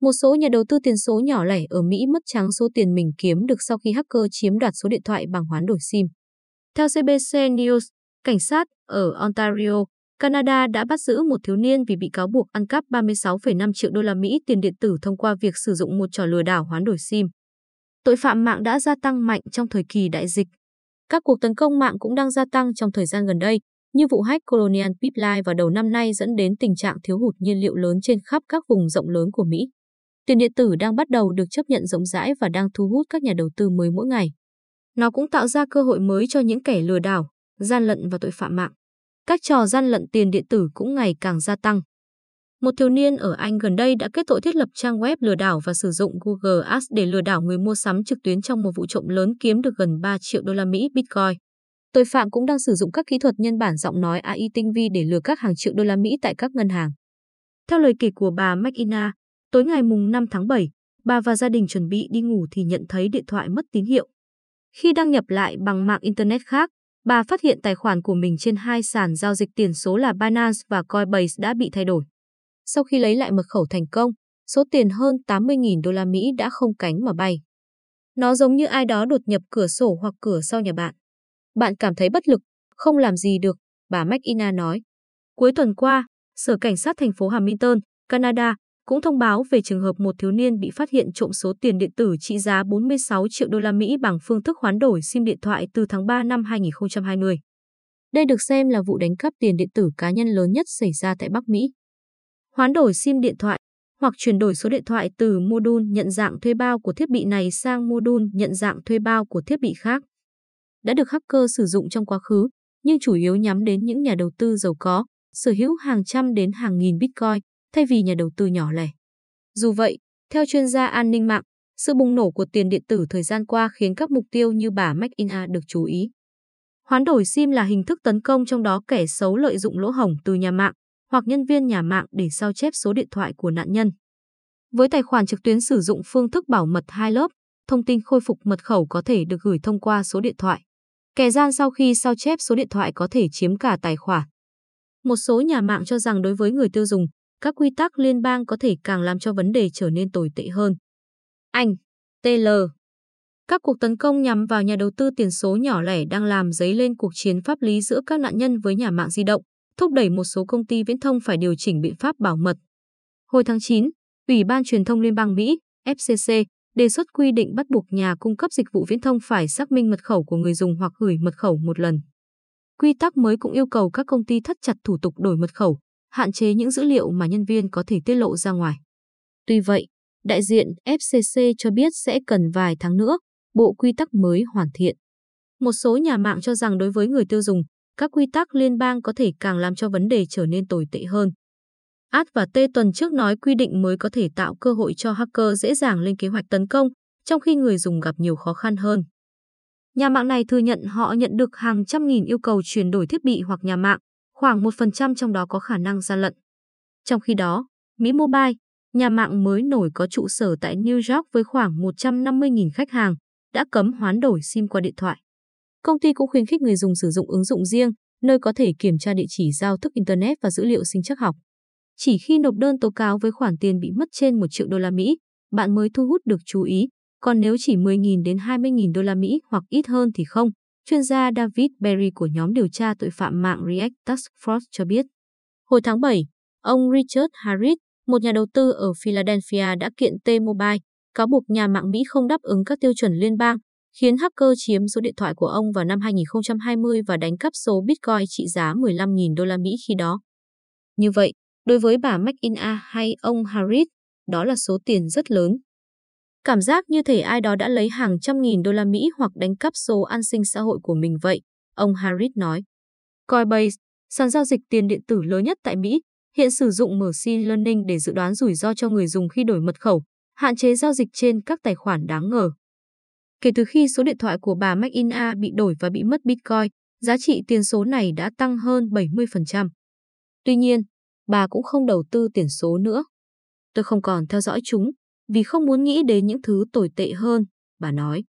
Một số nhà đầu tư tiền số nhỏ lẻ ở Mỹ mất trắng số tiền mình kiếm được sau khi hacker chiếm đoạt số điện thoại bằng hoán đổi SIM. Theo CBC News, cảnh sát ở Ontario, Canada đã bắt giữ một thiếu niên vì bị cáo buộc ăn cắp 36,5 triệu đô la Mỹ tiền điện tử thông qua việc sử dụng một trò lừa đảo hoán đổi SIM. Tội phạm mạng đã gia tăng mạnh trong thời kỳ đại dịch. Các cuộc tấn công mạng cũng đang gia tăng trong thời gian gần đây, như vụ hack Colonial Pipeline vào đầu năm nay dẫn đến tình trạng thiếu hụt nhiên liệu lớn trên khắp các vùng rộng lớn của Mỹ. Tiền điện tử đang bắt đầu được chấp nhận rộng rãi và đang thu hút các nhà đầu tư mới mỗi ngày. Nó cũng tạo ra cơ hội mới cho những kẻ lừa đảo, gian lận và tội phạm mạng. Các trò gian lận tiền điện tử cũng ngày càng gia tăng. Một thiếu niên ở Anh gần đây đã kết tội thiết lập trang web lừa đảo và sử dụng Google Ads để lừa đảo người mua sắm trực tuyến trong một vụ trộm lớn kiếm được gần 3 triệu đô la Mỹ Bitcoin. Tội phạm cũng đang sử dụng các kỹ thuật nhân bản giọng nói AI tinh vi để lừa các hàng triệu đô la Mỹ tại các ngân hàng. Theo lời kể của bà McIna, tối ngày mùng 5 tháng 7, bà và gia đình chuẩn bị đi ngủ thì nhận thấy điện thoại mất tín hiệu. Khi đăng nhập lại bằng mạng Internet khác, bà phát hiện tài khoản của mình trên hai sàn giao dịch tiền số là Binance và Coinbase đã bị thay đổi. Sau khi lấy lại mật khẩu thành công, số tiền hơn 80.000 đô la Mỹ đã không cánh mà bay. Nó giống như ai đó đột nhập cửa sổ hoặc cửa sau nhà bạn. Bạn cảm thấy bất lực, không làm gì được, bà McIna nói. Cuối tuần qua, Sở Cảnh sát thành phố Hamilton, Canada, cũng thông báo về trường hợp một thiếu niên bị phát hiện trộm số tiền điện tử trị giá 46 triệu đô la Mỹ bằng phương thức hoán đổi SIM điện thoại từ tháng 3 năm 2020. Đây được xem là vụ đánh cắp tiền điện tử cá nhân lớn nhất xảy ra tại Bắc Mỹ. Hoán đổi SIM điện thoại hoặc chuyển đổi số điện thoại từ mô đun nhận dạng thuê bao của thiết bị này sang mô đun nhận dạng thuê bao của thiết bị khác. Đã được hacker sử dụng trong quá khứ, nhưng chủ yếu nhắm đến những nhà đầu tư giàu có, sở hữu hàng trăm đến hàng nghìn Bitcoin, thay vì nhà đầu tư nhỏ lẻ. Dù vậy, theo chuyên gia an ninh mạng, sự bùng nổ của tiền điện tử thời gian qua khiến các mục tiêu như bà McIna được chú ý. Hoán đổi SIM là hình thức tấn công trong đó kẻ xấu lợi dụng lỗ hổng từ nhà mạng hoặc nhân viên nhà mạng để sao chép số điện thoại của nạn nhân. Với tài khoản trực tuyến sử dụng phương thức bảo mật hai lớp, thông tin khôi phục mật khẩu có thể được gửi thông qua số điện thoại. Kẻ gian sau khi sao chép số điện thoại có thể chiếm cả tài khoản. Một số nhà mạng cho rằng đối với người tiêu dùng, các quy tắc liên bang có thể càng làm cho vấn đề trở nên tồi tệ hơn. Anh, TL Các cuộc tấn công nhằm vào nhà đầu tư tiền số nhỏ lẻ đang làm dấy lên cuộc chiến pháp lý giữa các nạn nhân với nhà mạng di động, thúc đẩy một số công ty viễn thông phải điều chỉnh biện pháp bảo mật. Hồi tháng 9, Ủy ban Truyền thông Liên bang Mỹ, FCC, đề xuất quy định bắt buộc nhà cung cấp dịch vụ viễn thông phải xác minh mật khẩu của người dùng hoặc gửi mật khẩu một lần. Quy tắc mới cũng yêu cầu các công ty thắt chặt thủ tục đổi mật khẩu, hạn chế những dữ liệu mà nhân viên có thể tiết lộ ra ngoài. Tuy vậy, đại diện FCC cho biết sẽ cần vài tháng nữa, bộ quy tắc mới hoàn thiện. Một số nhà mạng cho rằng đối với người tiêu dùng, các quy tắc liên bang có thể càng làm cho vấn đề trở nên tồi tệ hơn. Ad và T tuần trước nói quy định mới có thể tạo cơ hội cho hacker dễ dàng lên kế hoạch tấn công, trong khi người dùng gặp nhiều khó khăn hơn. Nhà mạng này thừa nhận họ nhận được hàng trăm nghìn yêu cầu chuyển đổi thiết bị hoặc nhà mạng, khoảng 1% trong đó có khả năng gian lận. Trong khi đó, Mỹ Mobile, nhà mạng mới nổi có trụ sở tại New York với khoảng 150.000 khách hàng, đã cấm hoán đổi SIM qua điện thoại. Công ty cũng khuyến khích người dùng sử dụng ứng dụng riêng, nơi có thể kiểm tra địa chỉ giao thức Internet và dữ liệu sinh chắc học. Chỉ khi nộp đơn tố cáo với khoản tiền bị mất trên 1 triệu đô la Mỹ, bạn mới thu hút được chú ý, còn nếu chỉ 10.000 đến 20.000 đô la Mỹ hoặc ít hơn thì không. Chuyên gia David Berry của nhóm điều tra tội phạm mạng React Task Force cho biết. Hồi tháng 7, ông Richard Harris, một nhà đầu tư ở Philadelphia đã kiện T-Mobile, cáo buộc nhà mạng Mỹ không đáp ứng các tiêu chuẩn liên bang, khiến hacker chiếm số điện thoại của ông vào năm 2020 và đánh cắp số Bitcoin trị giá 15.000 đô la Mỹ khi đó. Như vậy, đối với bà McIna hay ông Harris, đó là số tiền rất lớn. Cảm giác như thể ai đó đã lấy hàng trăm nghìn đô la Mỹ hoặc đánh cắp số an sinh xã hội của mình vậy, ông Harris nói. Coinbase, sàn giao dịch tiền điện tử lớn nhất tại Mỹ, hiện sử dụng machine learning để dự đoán rủi ro cho người dùng khi đổi mật khẩu, hạn chế giao dịch trên các tài khoản đáng ngờ. Kể từ khi số điện thoại của bà McIna bị đổi và bị mất Bitcoin, giá trị tiền số này đã tăng hơn 70%. Tuy nhiên, bà cũng không đầu tư tiền số nữa. Tôi không còn theo dõi chúng, vì không muốn nghĩ đến những thứ tồi tệ hơn, bà nói.